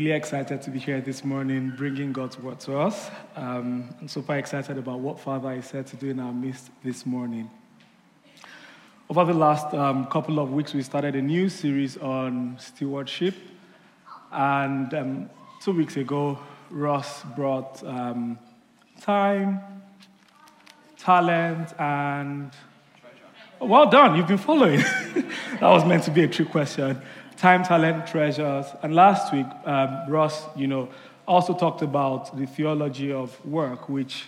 Really excited to be here this morning, bringing God's word to us. Um, I'm super excited about what Father is said to do in our midst this morning. Over the last um, couple of weeks, we started a new series on stewardship. And um, two weeks ago, Ross brought um, time, talent, and. Well done, you've been following. that was meant to be a trick question time, talent, treasures. And last week, um, Ross, you know, also talked about the theology of work, which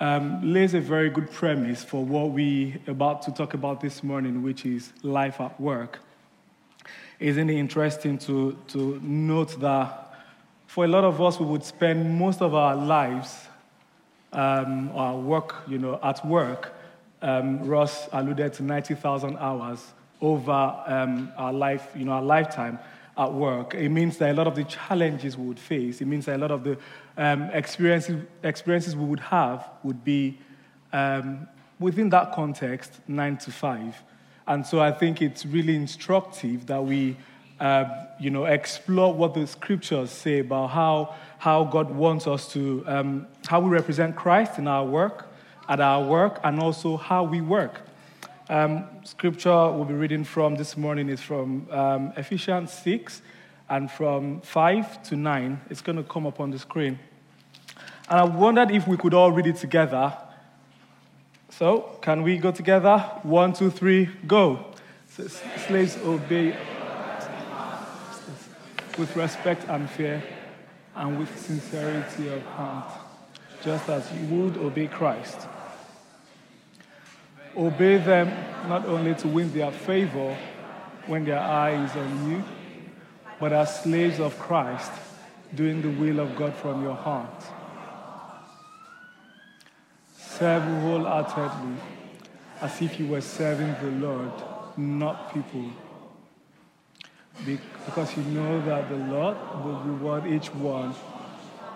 um, lays a very good premise for what we about to talk about this morning, which is life at work. Isn't it interesting to, to note that for a lot of us, we would spend most of our lives, um, our work, you know, at work. Um, Ross alluded to 90,000 hours over um, our life, you know, our lifetime at work. It means that a lot of the challenges we would face, it means that a lot of the um, experiences, experiences we would have would be um, within that context, nine to five. And so I think it's really instructive that we, uh, you know, explore what the scriptures say about how, how God wants us to, um, how we represent Christ in our work, at our work, and also how we work. Um, scripture we'll be reading from this morning is from um, Ephesians 6 and from 5 to 9. It's going to come up on the screen. And I wondered if we could all read it together. So, can we go together? One, two, three, go. Slaves obey with respect and fear and with sincerity of heart, just as you would obey Christ Obey them not only to win their favor when their eye is on you, but as slaves of Christ, doing the will of God from your heart. Serve wholeheartedly, as if you were serving the Lord, not people. Because you know that the Lord will reward each one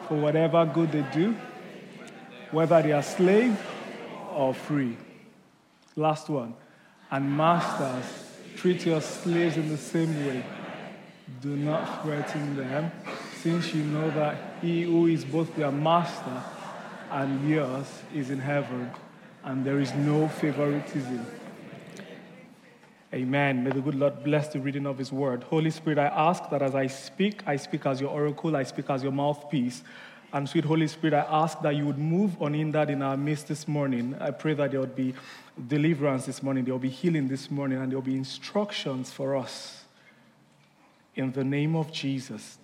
for whatever good they do, whether they are slave or free. Last one. And masters, treat your slaves in the same way. Do not threaten them, since you know that he who is both their master and yours is in heaven, and there is no favoritism. Amen. May the good Lord bless the reading of His word. Holy Spirit, I ask that as I speak, I speak as your oracle, I speak as your mouthpiece. And sweet Holy Spirit, I ask that you would move on in that in our midst this morning. I pray that there would be deliverance this morning, there will be healing this morning, and there will be instructions for us. In the name of Jesus.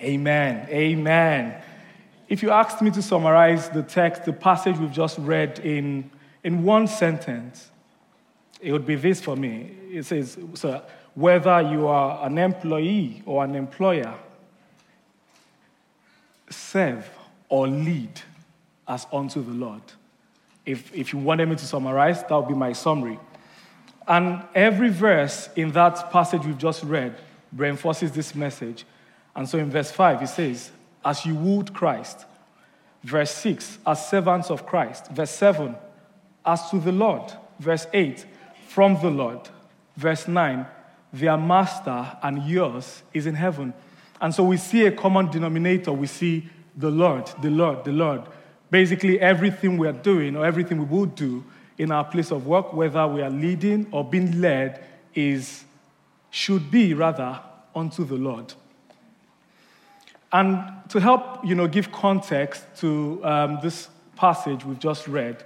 Amen. Amen. If you asked me to summarize the text, the passage we've just read in, in one sentence, it would be this for me. It says, so whether you are an employee or an employer, serve or lead as unto the Lord. If, if you wanted me to summarize, that would be my summary. And every verse in that passage we've just read reinforces this message. And so in verse 5, it says, As you would Christ. Verse 6, as servants of Christ. Verse 7, as to the Lord. Verse 8, from the Lord. Verse 9, their master and yours is in heaven. And so we see a common denominator. We see the Lord, the Lord, the Lord basically everything we are doing or everything we will do in our place of work, whether we are leading or being led, is should be rather unto the Lord. And to help, you know, give context to um, this passage we've just read,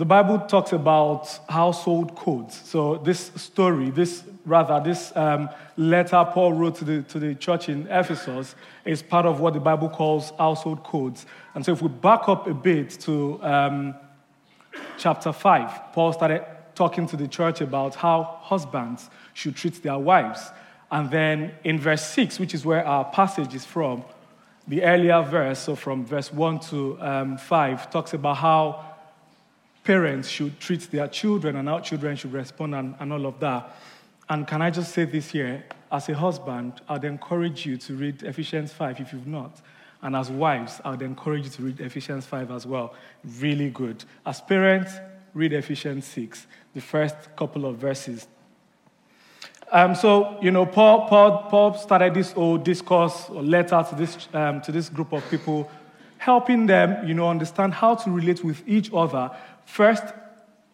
the Bible talks about household codes. So, this story, this rather, this um, letter Paul wrote to the, to the church in Ephesus is part of what the Bible calls household codes. And so, if we back up a bit to um, chapter 5, Paul started talking to the church about how husbands should treat their wives. And then in verse 6, which is where our passage is from, the earlier verse, so from verse 1 to um, 5, talks about how parents should treat their children and how children should respond and, and all of that. And can I just say this here? As a husband, I'd encourage you to read Ephesians 5 if you've not. And as wives, I would encourage you to read Ephesians 5 as well. Really good. As parents, read Ephesians 6, the first couple of verses. Um, so, you know, Paul, Paul, Paul started this old discourse or letter to this, um, to this group of people, helping them, you know, understand how to relate with each other. First,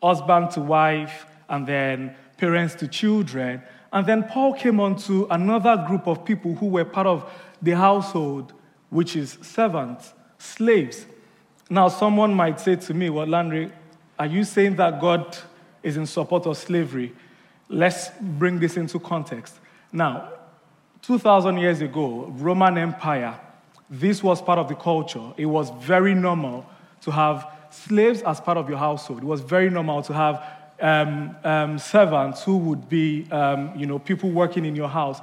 husband to wife, and then parents to children. And then Paul came on to another group of people who were part of the household, which is servants, slaves. Now, someone might say to me, Well, Landry, are you saying that God is in support of slavery? Let's bring this into context. Now, 2,000 years ago, Roman Empire, this was part of the culture. It was very normal to have slaves as part of your household. It was very normal to have um, um, servants who would be, um, you know, people working in your house.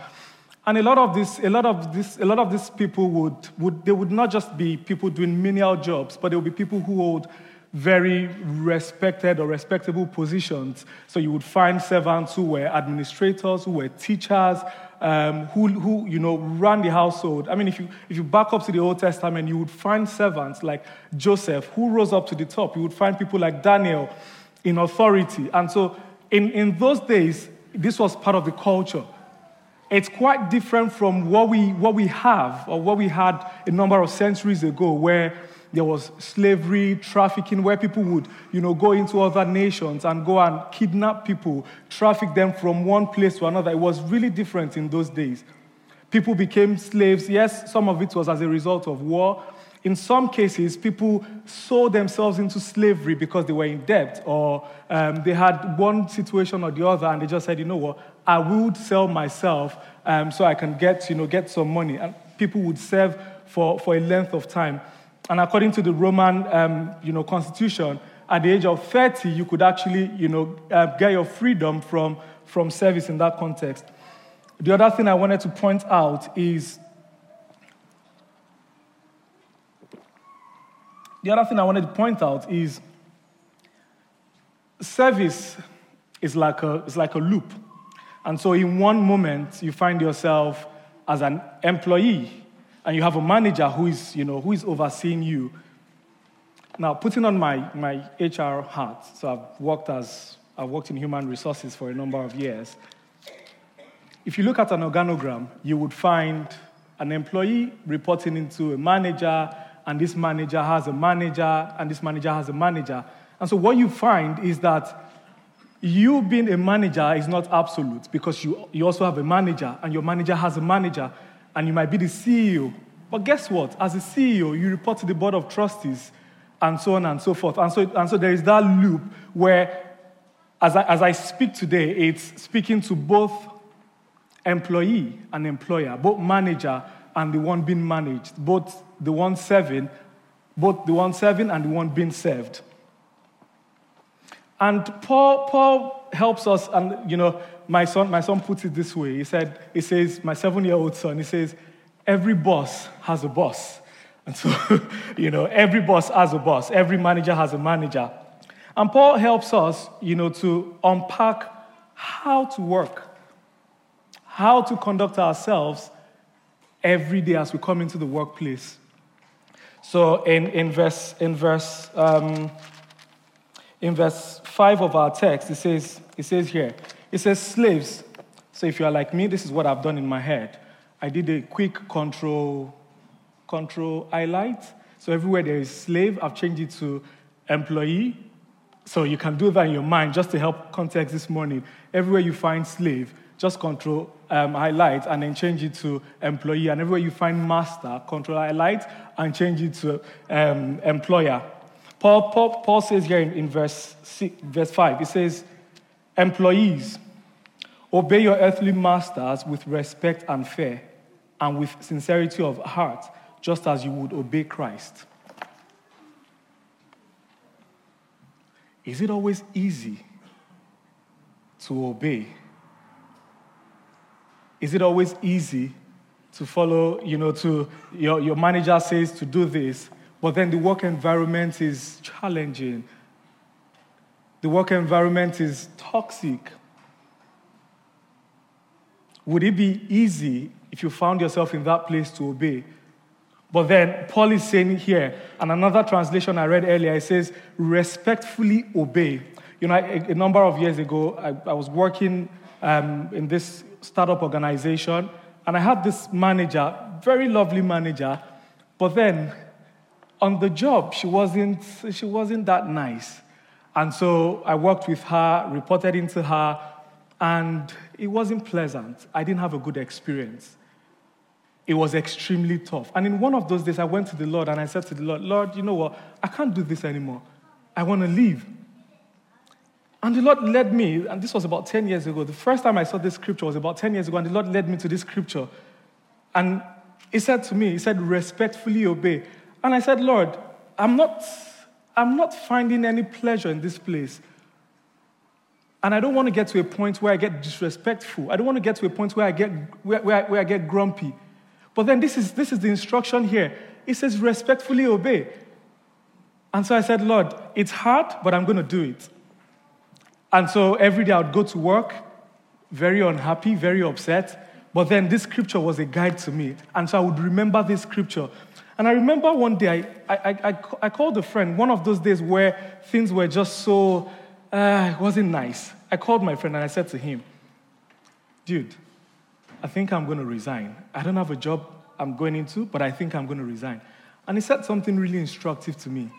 And a lot of this, a lot of this, a lot of these people would, would, they would not just be people doing menial jobs, but they would be people who hold very respected or respectable positions. So you would find servants who were administrators, who were teachers, um, who, who you know ran the household. I mean, if you if you back up to the Old Testament, you would find servants like Joseph who rose up to the top. You would find people like Daniel in authority. And so in, in those days, this was part of the culture. It's quite different from what we, what we have or what we had a number of centuries ago, where there was slavery, trafficking, where people would, you know, go into other nations and go and kidnap people, traffic them from one place to another. It was really different in those days. People became slaves. Yes, some of it was as a result of war. In some cases, people sold themselves into slavery because they were in debt or um, they had one situation or the other and they just said, you know what, I would sell myself um, so I can get, you know, get some money. And people would serve for, for a length of time. And according to the Roman um, you know, constitution, at the age of 30, you could actually you know, uh, get your freedom from, from service in that context. The other thing I wanted to point out is the other thing I wanted to point out is service is like a, is like a loop. And so in one moment, you find yourself as an employee and you have a manager who is, you know, who is overseeing you. Now, putting on my, my HR hat, so I've worked as I've worked in human resources for a number of years. If you look at an organogram, you would find an employee reporting into a manager, and this manager has a manager, and this manager has a manager. And so what you find is that you being a manager is not absolute because you, you also have a manager, and your manager has a manager and you might be the CEO. But guess what? As a CEO, you report to the board of trustees and so on and so forth. And so, and so there is that loop where, as I, as I speak today, it's speaking to both employee and employer, both manager and the one being managed, both the one serving, both the one serving and the one being served. And Paul, Paul helps us, and you know, my son, my son puts it this way. He said, he says, my seven-year-old son, he says, every boss has a boss. And so, you know, every boss has a boss. Every manager has a manager. And Paul helps us, you know, to unpack how to work, how to conduct ourselves every day as we come into the workplace. So in, in verse, in verse, um, in verse 5 of our text, it says, it says here, it says slaves. So if you are like me, this is what I've done in my head. I did a quick control, control highlight. So everywhere there is slave, I've changed it to employee. So you can do that in your mind just to help context this morning. Everywhere you find slave, just control um, highlight and then change it to employee. And everywhere you find master, control highlight and change it to um, employer. Paul, Paul, Paul, says here in, in verse, six, verse 5, he says, Employees, obey your earthly masters with respect and fear, and with sincerity of heart, just as you would obey Christ. Is it always easy to obey? Is it always easy to follow, you know, to your, your manager says to do this, but then the work environment is challenging the work environment is toxic. Would it be easy if you found yourself in that place to obey? But then Paul is saying here, and another translation I read earlier, it says, respectfully obey. You know, a, a number of years ago, I, I was working um, in this startup organization, and I had this manager, very lovely manager, but then on the job, she wasn't, she wasn't that nice. And so I worked with her, reported into her, and it wasn't pleasant. I didn't have a good experience. It was extremely tough. And in one of those days, I went to the Lord and I said to the Lord, Lord, you know what? I can't do this anymore. I want to leave. And the Lord led me, and this was about 10 years ago. The first time I saw this scripture was about 10 years ago, and the Lord led me to this scripture. And He said to me, He said, respectfully obey. And I said, Lord, I'm not, I'm not finding any pleasure in this place. And I don't want to get to a point where I get disrespectful. I don't want to get to a point where I get, where, where, where I get grumpy. But then this is, this is the instruction here. It says, respectfully obey. And so I said, Lord, it's hard, but I'm going to do it. And so every day I would go to work, very unhappy, very upset. But then this scripture was a guide to me. And so I would remember this scripture. And I remember one day I, I, I, I called a friend, one of those days where things were just so, uh, it wasn't nice. I called my friend and I said to him, dude, I think I'm going to resign. I don't have a job I'm going into, but I think I'm going to resign. And he said something really instructive to me.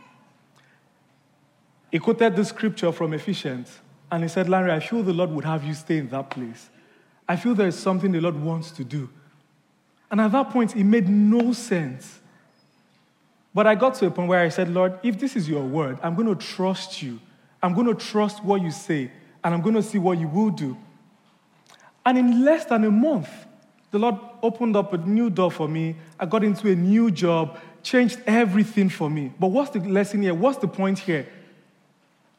He quoted the scripture from Ephesians and he said, Landry, I feel the Lord would have you stay in that place. I feel there is something the Lord wants to do. And at that point, it made no sense. But I got to a point where I said, Lord, if this is your word, I'm going to trust you. I'm going to trust what you say, and I'm going to see what you will do. And in less than a month, the Lord opened up a new door for me. I got into a new job, changed everything for me. But what's the lesson here? What's the point here?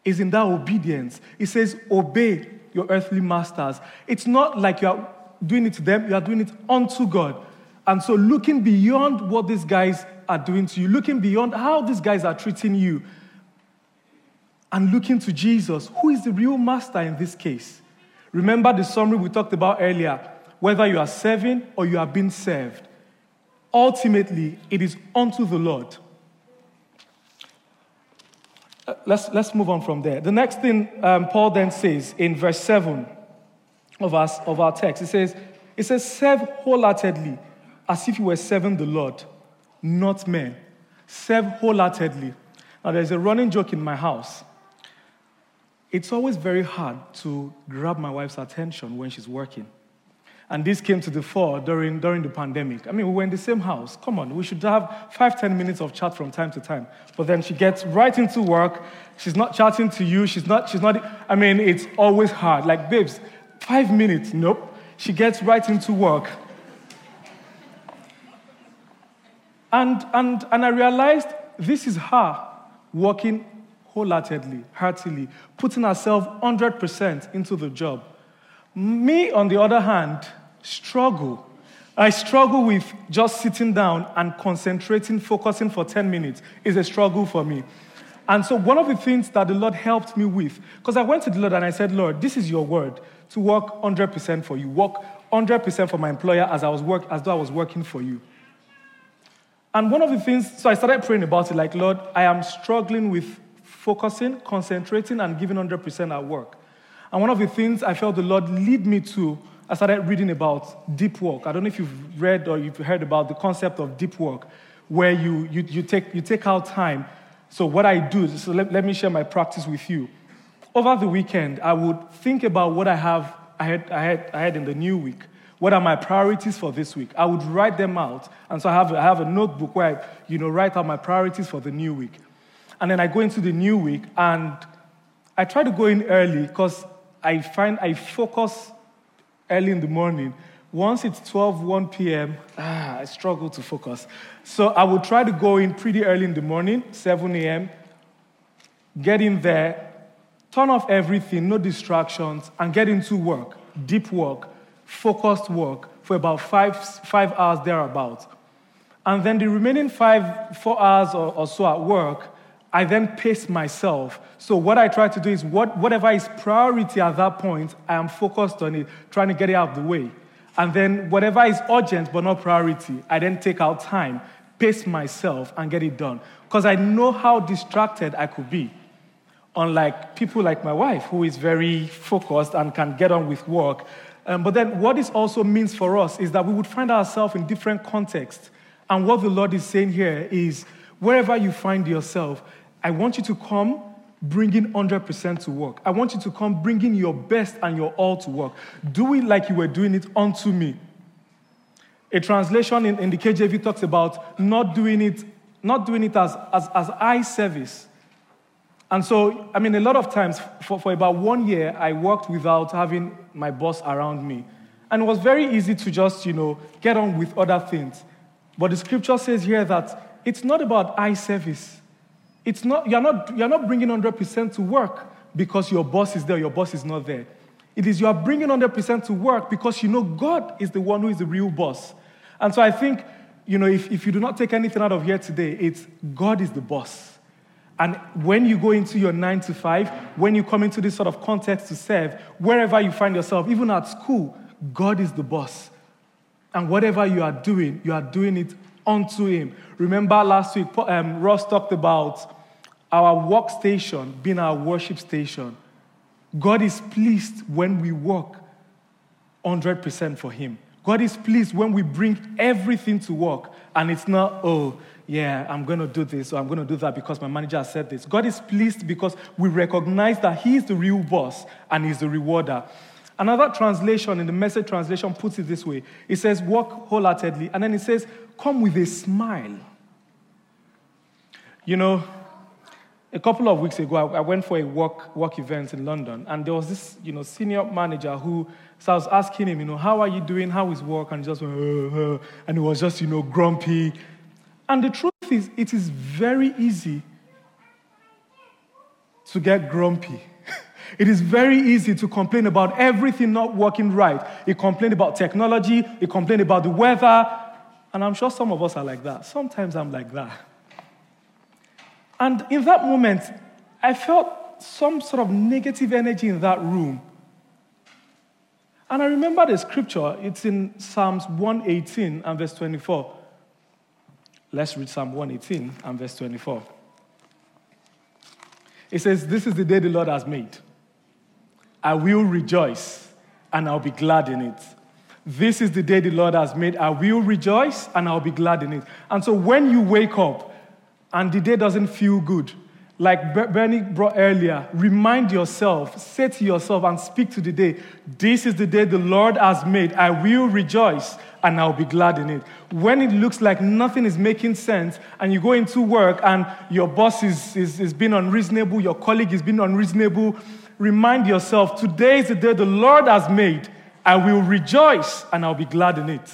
is in that obedience. It says, obey your earthly masters. It's not like you are doing it to them, you are doing it unto God. And so, looking beyond what these guys are doing to you, looking beyond how these guys are treating you, and looking to Jesus, who is the real master in this case. Remember the summary we talked about earlier whether you are serving or you are being served. Ultimately, it is unto the Lord. Uh, let's, let's move on from there. The next thing um, Paul then says in verse 7 of our, of our text, it says, it says, serve wholeheartedly as if you were serving the Lord, not men. Serve wholeheartedly. Now, there's a running joke in my house. It's always very hard to grab my wife's attention when she's working. And this came to the fore during, during the pandemic. I mean, we were in the same house. Come on, we should have five, ten minutes of chat from time to time. But then she gets right into work. She's not chatting to you. She's not, she's not, I mean, it's always hard. Like, babes, five minutes, nope. She gets right into work. And, and, and I realized this is her working wholeheartedly, heartily, putting herself 100% into the job. Me, on the other hand, struggle. I struggle with just sitting down and concentrating, focusing for 10 minutes is a struggle for me. And so, one of the things that the Lord helped me with, because I went to the Lord and I said, Lord, this is your word to work 100% for you, work 100% for my employer as, I was work, as though I was working for you. And one of the things, so I started praying about it like, Lord, I am struggling with focusing, concentrating, and giving 100% at work. And one of the things I felt the Lord lead me to, I started reading about deep work. I don't know if you've read or you've heard about the concept of deep work, where you, you, you, take, you take out time. So, what I do, so let, let me share my practice with you. Over the weekend, I would think about what I have ahead, ahead, ahead in the new week. What are my priorities for this week? I would write them out. And so I have, I have a notebook where I you know, write out my priorities for the new week. And then I go into the new week and I try to go in early because I find I focus early in the morning. Once it's 12, 1 p.m., ah, I struggle to focus. So I will try to go in pretty early in the morning, 7 a.m., get in there, turn off everything, no distractions, and get into work, deep work, focused work for about five, five hours thereabouts. And then the remaining five, four hours or, or so at work, I then pace myself. So what I try to do is what, whatever is priority at that point, I am focused on it, trying to get it out of the way. And then whatever is urgent but not priority, I then take out time, pace myself, and get it done. Because I know how distracted I could be. unlike people like my wife, who is very focused and can get on with work. Um, but then, what this also means for us is that we would find ourselves in different contexts. And what the Lord is saying here is wherever you find yourself, I want you to come bringing 100% to work. I want you to come bringing your best and your all to work. Do it like you were doing it unto me. A translation in, in the KJV talks about not doing it, not doing it as, as, as eye service. And so, I mean, a lot of times, for, for about one year, I worked without having my boss around me. And it was very easy to just, you know, get on with other things. But the scripture says here that it's not about eye service. It's not, you're, not, you're not bringing 100% to work because your boss is there, your boss is not there. It is you are bringing 100% to work because you know God is the one who is the real boss. And so I think, you know, if, if you do not take anything out of here today, it's God is the boss. And when you go into your nine to five, when you come into this sort of context to serve, wherever you find yourself, even at school, God is the boss. And whatever you are doing, you are doing it unto Him. Remember last week, um, Ross talked about our workstation being our worship station. God is pleased when we work 100% for Him. God is pleased when we bring everything to work and it's not, oh, yeah, I'm going to do this or I'm going to do that because my manager said this. God is pleased because we recognize that He is the real boss and He's the rewarder. Another translation in the message translation puts it this way it says, Walk wholeheartedly, and then it says, Come with a smile. You know, a couple of weeks ago, I went for a work, work event in London, and there was this, you know, senior manager who, so I was asking him, you know, how are you doing? How is work? And he just went, uh, uh, and he was just, you know, grumpy. And the truth is, it is very easy to get grumpy. It is very easy to complain about everything not working right. You complain about technology, you complain about the weather, and I'm sure some of us are like that. Sometimes I'm like that. And in that moment, I felt some sort of negative energy in that room. And I remember the scripture, it's in Psalms 118 and verse 24. Let's read Psalm 118 and verse 24. It says, This is the day the Lord has made. I will rejoice and I'll be glad in it. This is the day the Lord has made. I will rejoice and I'll be glad in it. And so when you wake up, and the day doesn't feel good, like Bernie brought earlier, remind yourself, say to yourself, and speak to the day, This is the day the Lord has made. I will rejoice and I'll be glad in it. When it looks like nothing is making sense, and you go into work and your boss is, is, is being unreasonable, your colleague is being unreasonable, remind yourself, Today is the day the Lord has made. I will rejoice and I'll be glad in it.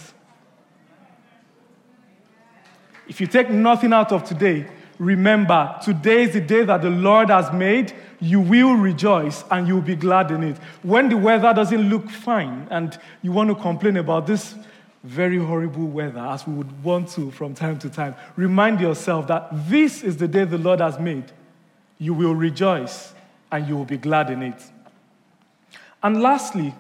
If you take nothing out of today, remember today is the day that the Lord has made. You will rejoice and you'll be glad in it. When the weather doesn't look fine and you want to complain about this very horrible weather, as we would want to from time to time, remind yourself that this is the day the Lord has made. You will rejoice and you will be glad in it. And lastly,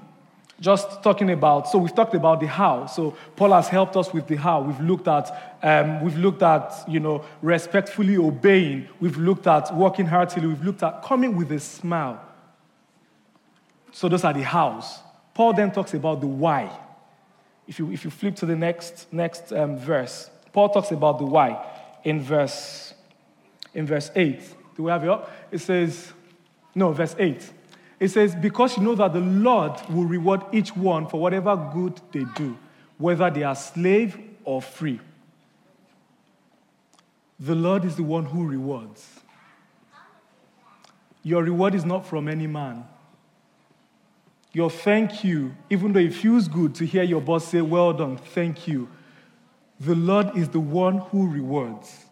just talking about, so we've talked about the how. So Paul has helped us with the how. We've looked at, um, we've looked at, you know, respectfully obeying. We've looked at working heartily. We've looked at coming with a smile. So those are the hows. Paul then talks about the why. If you, if you flip to the next, next um, verse, Paul talks about the why in verse, in verse 8. Do we have it up? It says, no, verse 8. It says, Because you know that the Lord will reward each one for whatever good they do, whether they are slave or free. The Lord is the one who rewards. Your reward is not from any man. Your thank you, even though it feels good to hear your boss say, Well done, thank you, the Lord is the one who rewards.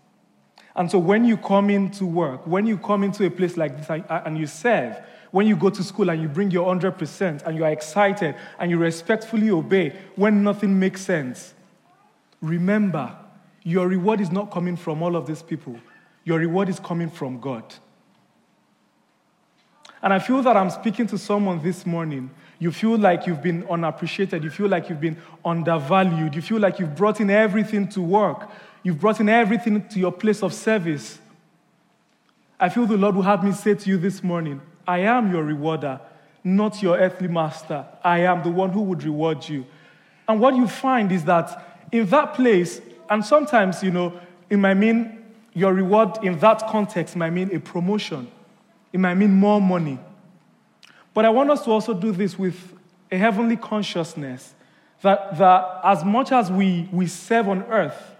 And so when you come into work, when you come into a place like this and you serve, when you go to school and you bring your 100% and you are excited and you respectfully obey when nothing makes sense, remember, your reward is not coming from all of these people. Your reward is coming from God. And I feel that I'm speaking to someone this morning. You feel like you've been unappreciated. You feel like you've been undervalued. You feel like you've brought in everything to work. You've brought in everything to your place of service. I feel the Lord will have me say to you this morning I am your rewarder, not your earthly master. I am the one who would reward you. And what you find is that in that place, and sometimes, you know, it might mean your reward in that context might mean a promotion, it might mean more money. But I want us to also do this with a heavenly consciousness that, that as much as we, we serve on earth,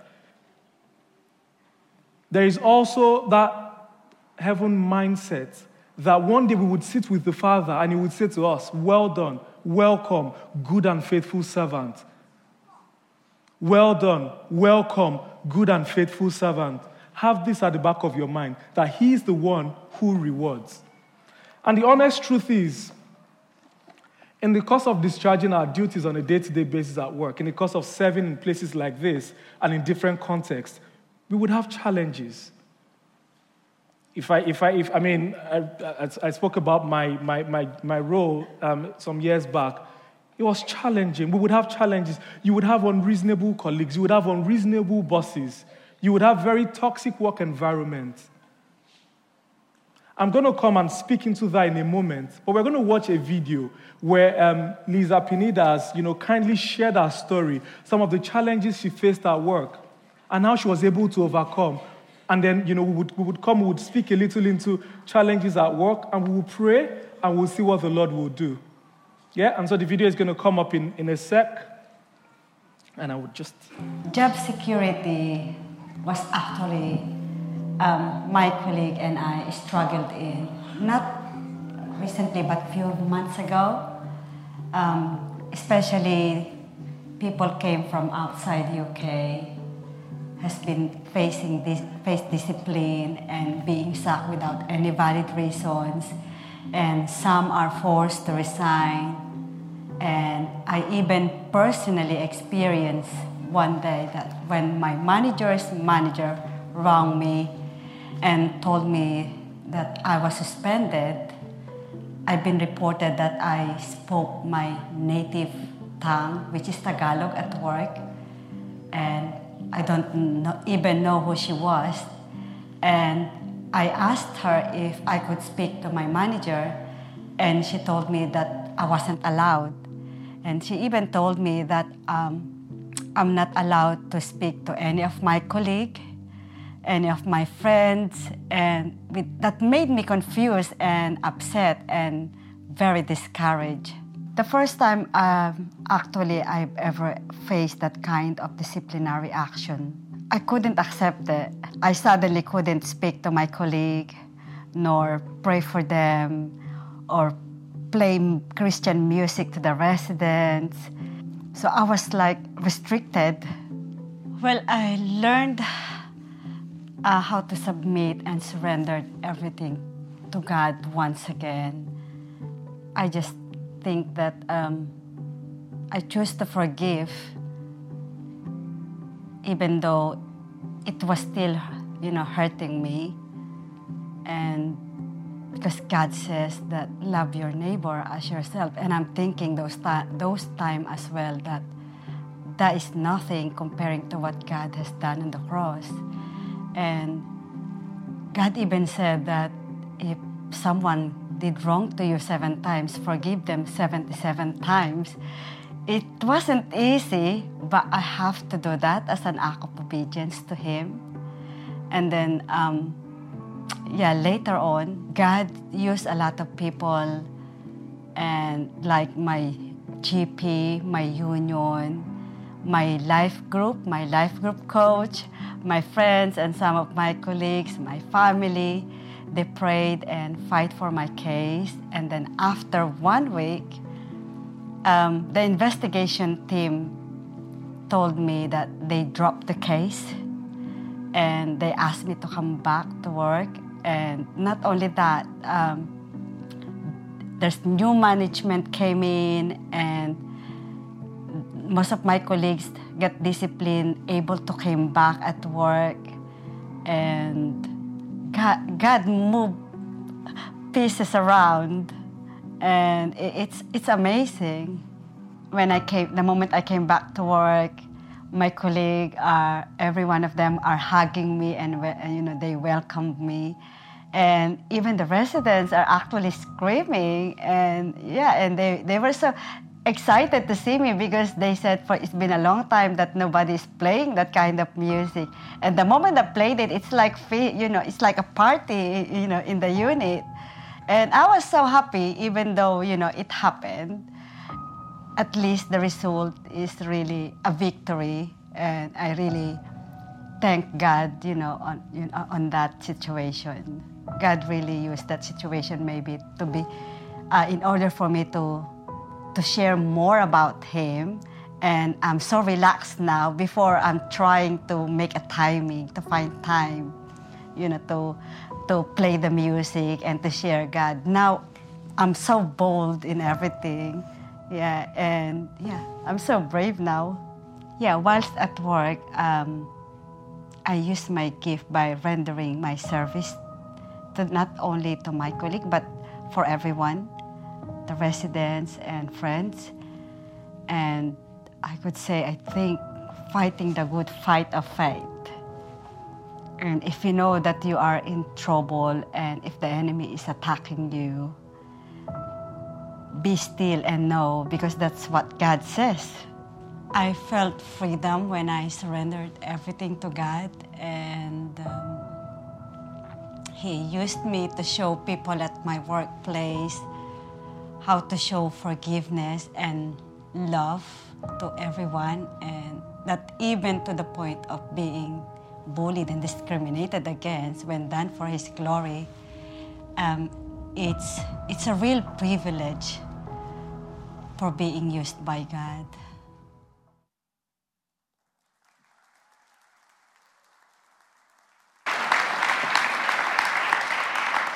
there is also that heaven mindset that one day we would sit with the Father and He would say to us, Well done, welcome, good and faithful servant. Well done, welcome, good and faithful servant. Have this at the back of your mind that He is the one who rewards. And the honest truth is, in the course of discharging our duties on a day to day basis at work, in the course of serving in places like this and in different contexts, we would have challenges. If I, if I, if, I mean, I, I spoke about my, my, my, my role um, some years back. It was challenging. We would have challenges. You would have unreasonable colleagues. You would have unreasonable bosses. You would have very toxic work environment. I'm going to come and speak into that in a moment, but we're going to watch a video where um, Lisa Pineda has, you know, kindly shared her story, some of the challenges she faced at work, and how she was able to overcome. And then, you know, we would, we would come, we would speak a little into challenges at work, and we will pray, and we'll see what the Lord will do. Yeah, and so the video is going to come up in, in a sec, and I would just. Job security was actually um, my colleague and I struggled in. Not recently, but a few months ago. Um, especially people came from outside UK has been facing this face discipline and being sacked without any valid reasons and some are forced to resign and i even personally experienced one day that when my manager's manager rang me and told me that I was suspended, I've been reported that I spoke my native tongue, which is Tagalog, at work, and I don't know, even know who she was. And I asked her if I could speak to my manager, and she told me that I wasn't allowed. And she even told me that um, I'm not allowed to speak to any of my colleagues any of my friends, and with, that made me confused and upset and very discouraged. The first time um, actually I've ever faced that kind of disciplinary action, I couldn't accept it. I suddenly couldn't speak to my colleague, nor pray for them, or play Christian music to the residents. So I was like restricted. Well, I learned uh, how to submit and surrender everything to God once again. I just think that um, I choose to forgive, even though it was still, you know, hurting me. And because God says that love your neighbor as yourself, and I'm thinking those ta- those time as well that that is nothing comparing to what God has done on the cross. And God even said that if someone did wrong to you seven times, forgive them 77 times. It wasn't easy, but I have to do that as an act of obedience to Him. And then, um, yeah, later on, God used a lot of people, and like my GP, my union, my life group, my life group coach, my friends and some of my colleagues, my family, they prayed and fight for my case. And then after one week, um, the investigation team told me that they dropped the case and they asked me to come back to work. And not only that, um, there's new management came in and most of my colleagues get disciplined, able to come back at work, and God, God moved pieces around, and it's it's amazing. When I came, the moment I came back to work, my colleague are every one of them are hugging me and, you know they welcomed me, and even the residents are actually screaming and yeah and they, they were so excited to see me because they said for it's been a long time that nobody's playing that kind of music. And the moment i played it it's like you know it's like a party you know in the unit. And i was so happy even though you know it happened at least the result is really a victory and i really thank god you know on, you know, on that situation god really used that situation maybe to be uh, in order for me to to share more about him. And I'm so relaxed now. Before I'm trying to make a timing to find time, you know, to to play the music and to share God. Now I'm so bold in everything. Yeah, and yeah, I'm so brave now. Yeah, whilst at work, um, I use my gift by rendering my service to not only to my colleague but for everyone the residents and friends. And I could say, I think, fighting the good fight of faith. And if you know that you are in trouble and if the enemy is attacking you, be still and know because that's what God says. I felt freedom when I surrendered everything to God, and um, He used me to show people at my workplace how to show forgiveness and love to everyone, and not even to the point of being bullied and discriminated against when done for His glory. Um, it's, it's a real privilege for being used by God.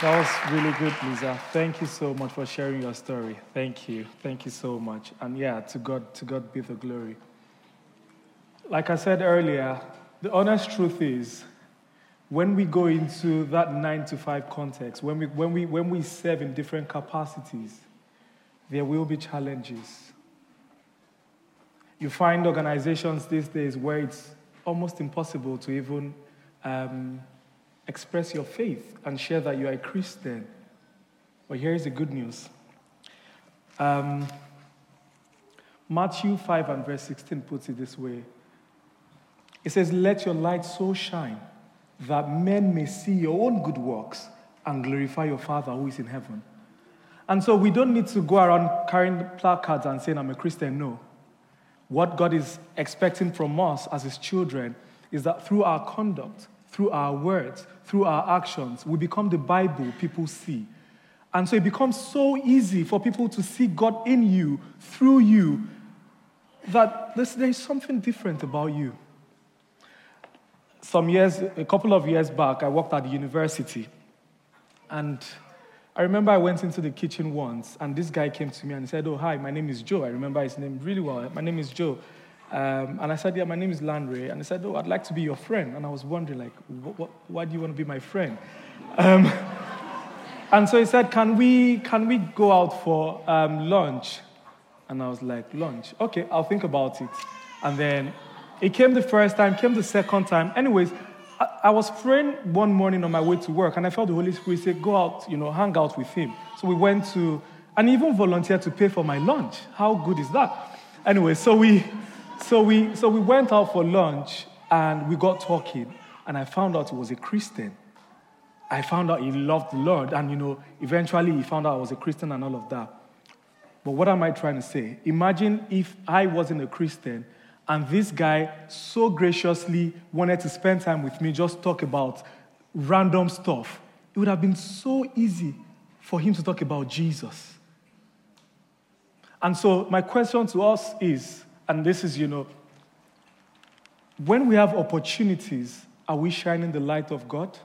That was really good, Lisa. Thank you so much for sharing your story. Thank you. Thank you so much. And yeah, to God, to God be the glory. Like I said earlier, the honest truth is when we go into that nine to five context, when we, when we, when we serve in different capacities, there will be challenges. You find organizations these days where it's almost impossible to even um, express your faith and share that you are a Christian. But here is the good news. Um, Matthew 5 and verse 16 puts it this way It says, Let your light so shine that men may see your own good works and glorify your Father who is in heaven. And so we don't need to go around carrying placards and saying, I'm a Christian. No. What God is expecting from us as His children is that through our conduct, through our words, through our actions, we become the Bible people see. And so it becomes so easy for people to see God in you, through you, that there's, there's something different about you. Some years, a couple of years back, I worked at the university. And I remember I went into the kitchen once, and this guy came to me and said, Oh, hi, my name is Joe. I remember his name really well. My name is Joe. Um, and I said, Yeah, my name is Landry. And he said, Oh, I'd like to be your friend. And I was wondering, like, why do you want to be my friend? Um, and so he said, Can we, can we go out for um, lunch? And I was like, Lunch? Okay, I'll think about it. And then it came the first time, came the second time. Anyways, I, I was praying one morning on my way to work, and I felt the Holy Spirit say, Go out, you know, hang out with him. So we went to, and even volunteered to pay for my lunch. How good is that? Anyway, so we, so we, so we went out for lunch and we got talking, and I found out he was a Christian. I found out he loved the Lord, and you know, eventually he found out I was a Christian and all of that. But what am I trying to say? Imagine if I wasn't a Christian and this guy so graciously wanted to spend time with me, just talk about random stuff. It would have been so easy for him to talk about Jesus. And so, my question to us is and this is, you know, when we have opportunities, are we shining the light of God?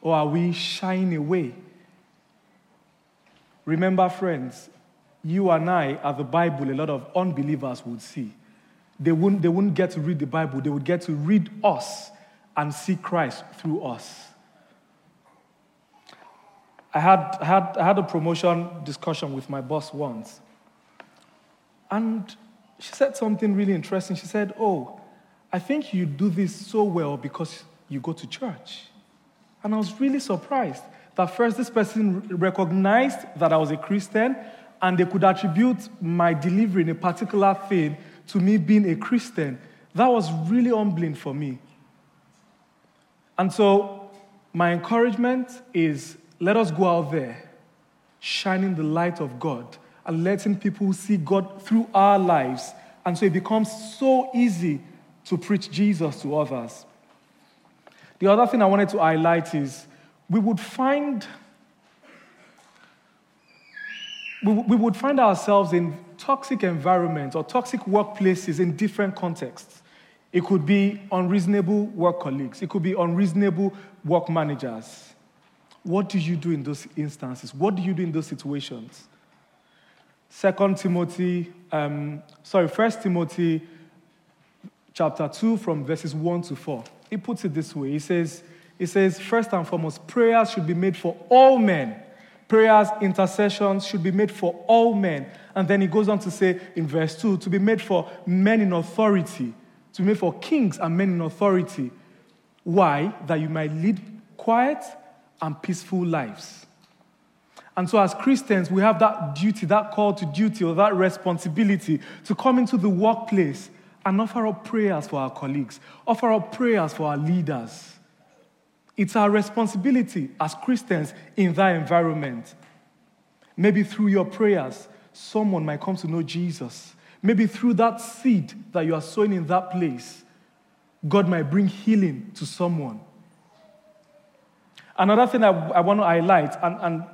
Or are we shying away? Remember, friends, you and I are the Bible a lot of unbelievers would see. They wouldn't, they wouldn't get to read the Bible, they would get to read us and see Christ through us. I had, I had, I had a promotion discussion with my boss once. And she said something really interesting. She said, Oh, I think you do this so well because you go to church. And I was really surprised that first this person recognized that I was a Christian and they could attribute my delivery in a particular thing to me being a Christian. That was really humbling for me. And so, my encouragement is let us go out there, shining the light of God and letting people see God through our lives. And so it becomes so easy to preach Jesus to others. The other thing I wanted to highlight is we would find we, would find ourselves in toxic environments or toxic workplaces in different contexts. It could be unreasonable work colleagues, it could be unreasonable work managers. What do you do in those instances? What do you do in those situations? Second Timothy, um, sorry, First Timothy chapter 2 from verses 1 to 4. He puts it this way. He says, he says, first and foremost, prayers should be made for all men. Prayers, intercessions should be made for all men. And then he goes on to say in verse 2 to be made for men in authority, to be made for kings and men in authority. Why? That you might lead quiet and peaceful lives. And so, as Christians, we have that duty, that call to duty, or that responsibility to come into the workplace and offer up prayers for our colleagues, offer up prayers for our leaders. It's our responsibility as Christians in that environment. Maybe through your prayers, someone might come to know Jesus. Maybe through that seed that you are sowing in that place, God might bring healing to someone. Another thing I, I want to highlight, and, and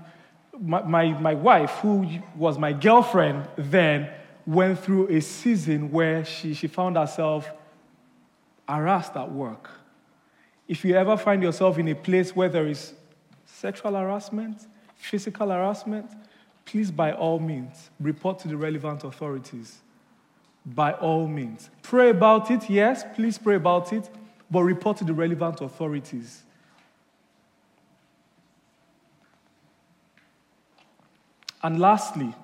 my, my, my wife, who was my girlfriend then, went through a season where she, she found herself harassed at work. If you ever find yourself in a place where there is sexual harassment, physical harassment, please, by all means, report to the relevant authorities. By all means. Pray about it, yes, please pray about it, but report to the relevant authorities. And lastly,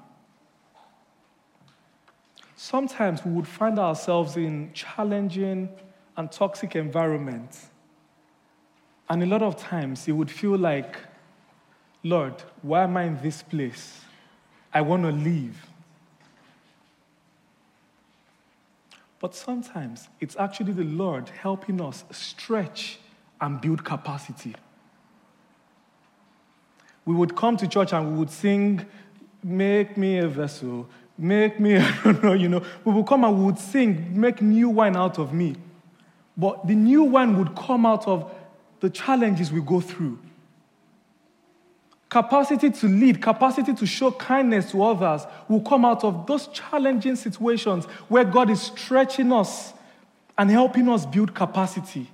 sometimes we would find ourselves in challenging and toxic environments. And a lot of times it would feel like, Lord, why am I in this place? I want to leave. But sometimes it's actually the Lord helping us stretch and build capacity. We would come to church and we would sing Make me a vessel. Make me, I don't know, you know. We would come and we would sing, Make new wine out of me. But the new wine would come out of the challenges we go through. Capacity to lead, capacity to show kindness to others will come out of those challenging situations where God is stretching us and helping us build capacity.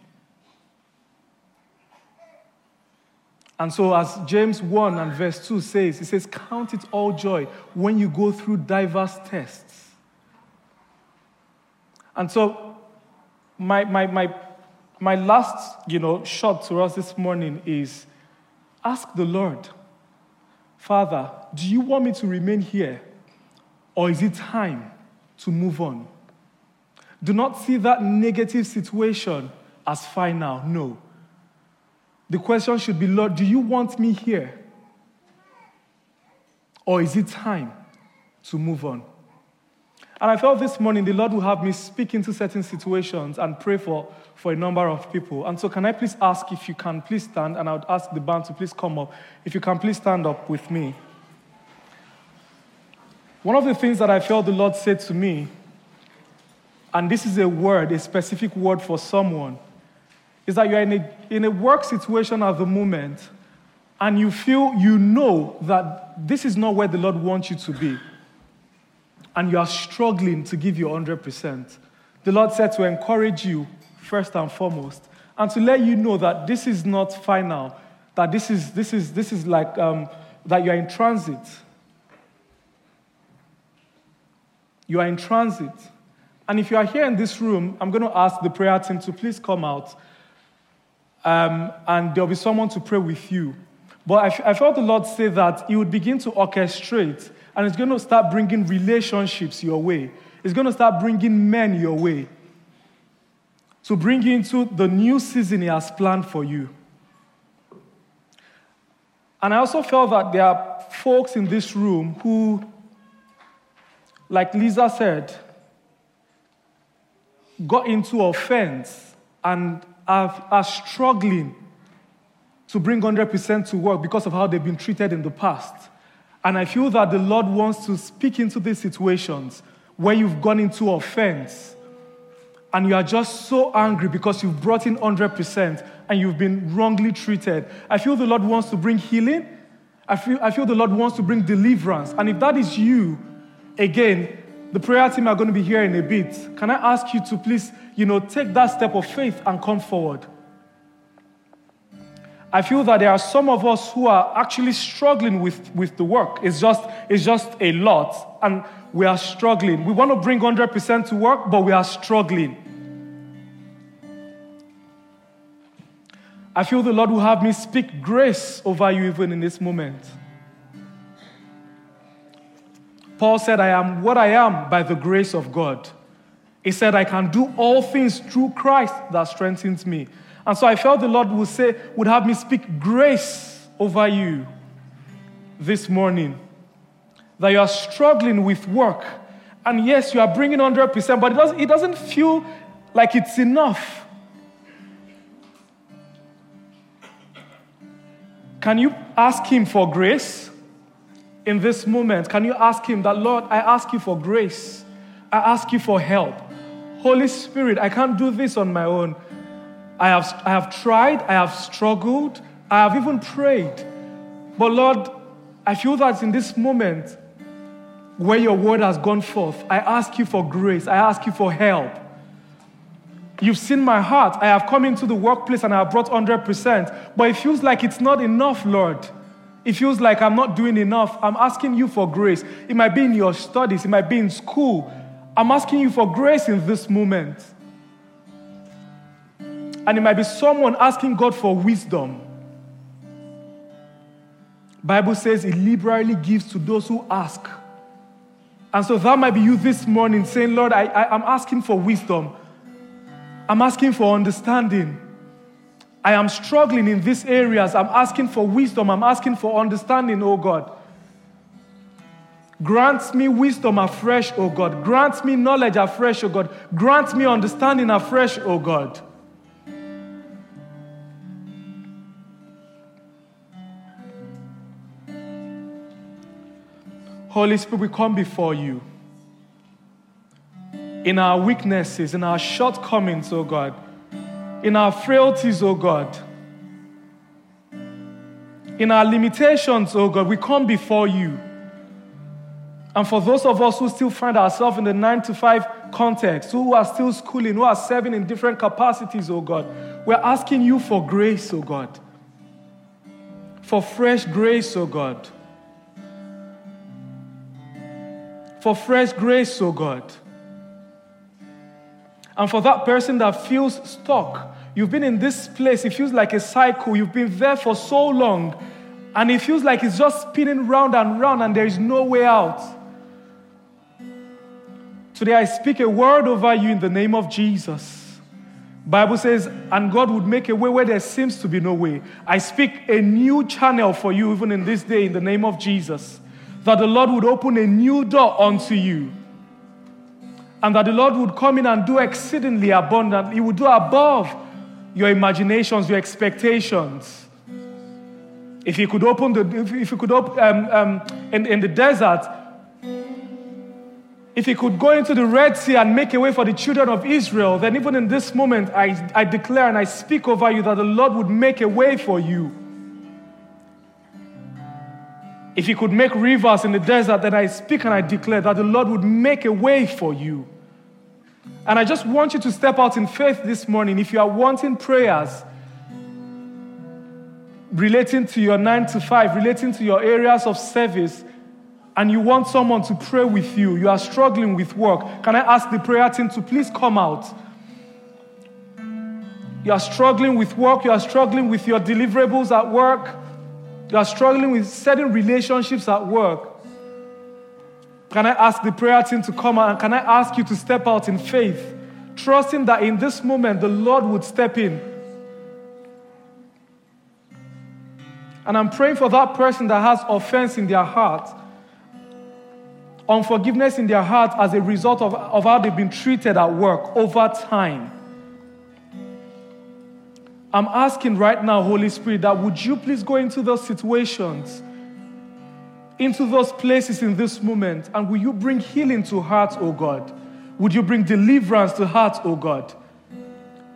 And so, as James 1 and verse 2 says, he says, Count it all joy when you go through diverse tests. And so, my, my, my, my last you know, shot to us this morning is ask the Lord, Father, do you want me to remain here? Or is it time to move on? Do not see that negative situation as final. No. The question should be Lord, do you want me here? Or is it time to move on? And I felt this morning the Lord will have me speak into certain situations and pray for, for a number of people. And so, can I please ask if you can please stand? And I would ask the band to please come up. If you can please stand up with me. One of the things that I felt the Lord said to me, and this is a word, a specific word for someone, is that you're in a, in a work situation at the moment and you feel, you know that this is not where the Lord wants you to be. And you are struggling to give your 100%. The Lord said to encourage you, first and foremost, and to let you know that this is not final, that this is, this is, this is like um, that you are in transit. You are in transit. And if you are here in this room, I'm going to ask the prayer team to please come out um, and there'll be someone to pray with you. But I, felt the Lord say that He would begin to orchestrate, and it's going to start bringing relationships your way. It's going to start bringing men your way to bring you into the new season He has planned for you. And I also felt that there are folks in this room who, like Lisa said, got into offense and are, are struggling to bring 100% to work because of how they've been treated in the past. And I feel that the Lord wants to speak into these situations where you've gone into offense and you are just so angry because you've brought in 100% and you've been wrongly treated. I feel the Lord wants to bring healing. I feel, I feel the Lord wants to bring deliverance. And if that is you, again, the prayer team are going to be here in a bit. Can I ask you to please, you know, take that step of faith and come forward? I feel that there are some of us who are actually struggling with, with the work. It's just, it's just a lot. And we are struggling. We want to bring 100% to work, but we are struggling. I feel the Lord will have me speak grace over you even in this moment. Paul said, I am what I am by the grace of God. He said, I can do all things through Christ that strengthens me. And so I felt the Lord would say, would have me speak grace over you this morning. That you are struggling with work. And yes, you are bringing 100%, but it doesn't, it doesn't feel like it's enough. Can you ask Him for grace? in this moment, can you ask Him that, Lord, I ask you for grace. I ask you for help. Holy Spirit, I can't do this on my own. I have, I have tried, I have struggled, I have even prayed. But Lord, I feel that in this moment where your word has gone forth, I ask you for grace, I ask you for help. You've seen my heart. I have come into the workplace and I have brought 100%, but it feels like it's not enough, Lord. It feels like I'm not doing enough. I'm asking you for grace. It might be in your studies, it might be in school. I'm asking you for grace in this moment. And it might be someone asking God for wisdom. Bible says it liberally gives to those who ask. And so that might be you this morning saying, Lord, I, I, I'm asking for wisdom. I'm asking for understanding. I am struggling in these areas. I'm asking for wisdom. I'm asking for understanding, oh God. Grant me wisdom afresh, oh God. Grant me knowledge afresh, oh God. Grant me understanding afresh, oh God. Holy Spirit, we come before you in our weaknesses, in our shortcomings, oh God in our frailties, oh God, in our limitations, oh God, we come before you. And for those of us who still find ourselves in the nine to five context, who are still schooling, who are serving in different capacities, oh God, we're asking you for grace, oh God. For fresh grace, oh God. For fresh grace, oh God. And for that person that feels stuck, you've been in this place, it feels like a cycle, you've been there for so long, and it feels like it's just spinning round and round and there is no way out. Today I speak a word over you in the name of Jesus. Bible says, and God would make a way where there seems to be no way. I speak a new channel for you even in this day in the name of Jesus. That the Lord would open a new door unto you and that the Lord would come in and do exceedingly abundant. He would do above your imaginations, your expectations. If He could open the, if, He could open um, um, in, in the desert, if He could go into the Red Sea and make a way for the children of Israel, then even in this moment, I, I declare and I speak over you that the Lord would make a way for you. If he could make rivers in the desert, then I speak and I declare that the Lord would make a way for you. And I just want you to step out in faith this morning. If you are wanting prayers relating to your nine to five, relating to your areas of service, and you want someone to pray with you, you are struggling with work, can I ask the prayer team to please come out? You are struggling with work, you are struggling with your deliverables at work you are struggling with certain relationships at work, can I ask the prayer team to come and can I ask you to step out in faith, trusting that in this moment the Lord would step in And I'm praying for that person that has offense in their heart, unforgiveness in their heart as a result of, of how they've been treated at work over time. I'm asking right now, Holy Spirit, that would you please go into those situations, into those places in this moment, and will you bring healing to hearts, oh God? Would you bring deliverance to hearts, oh God?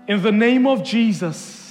In the name of Jesus.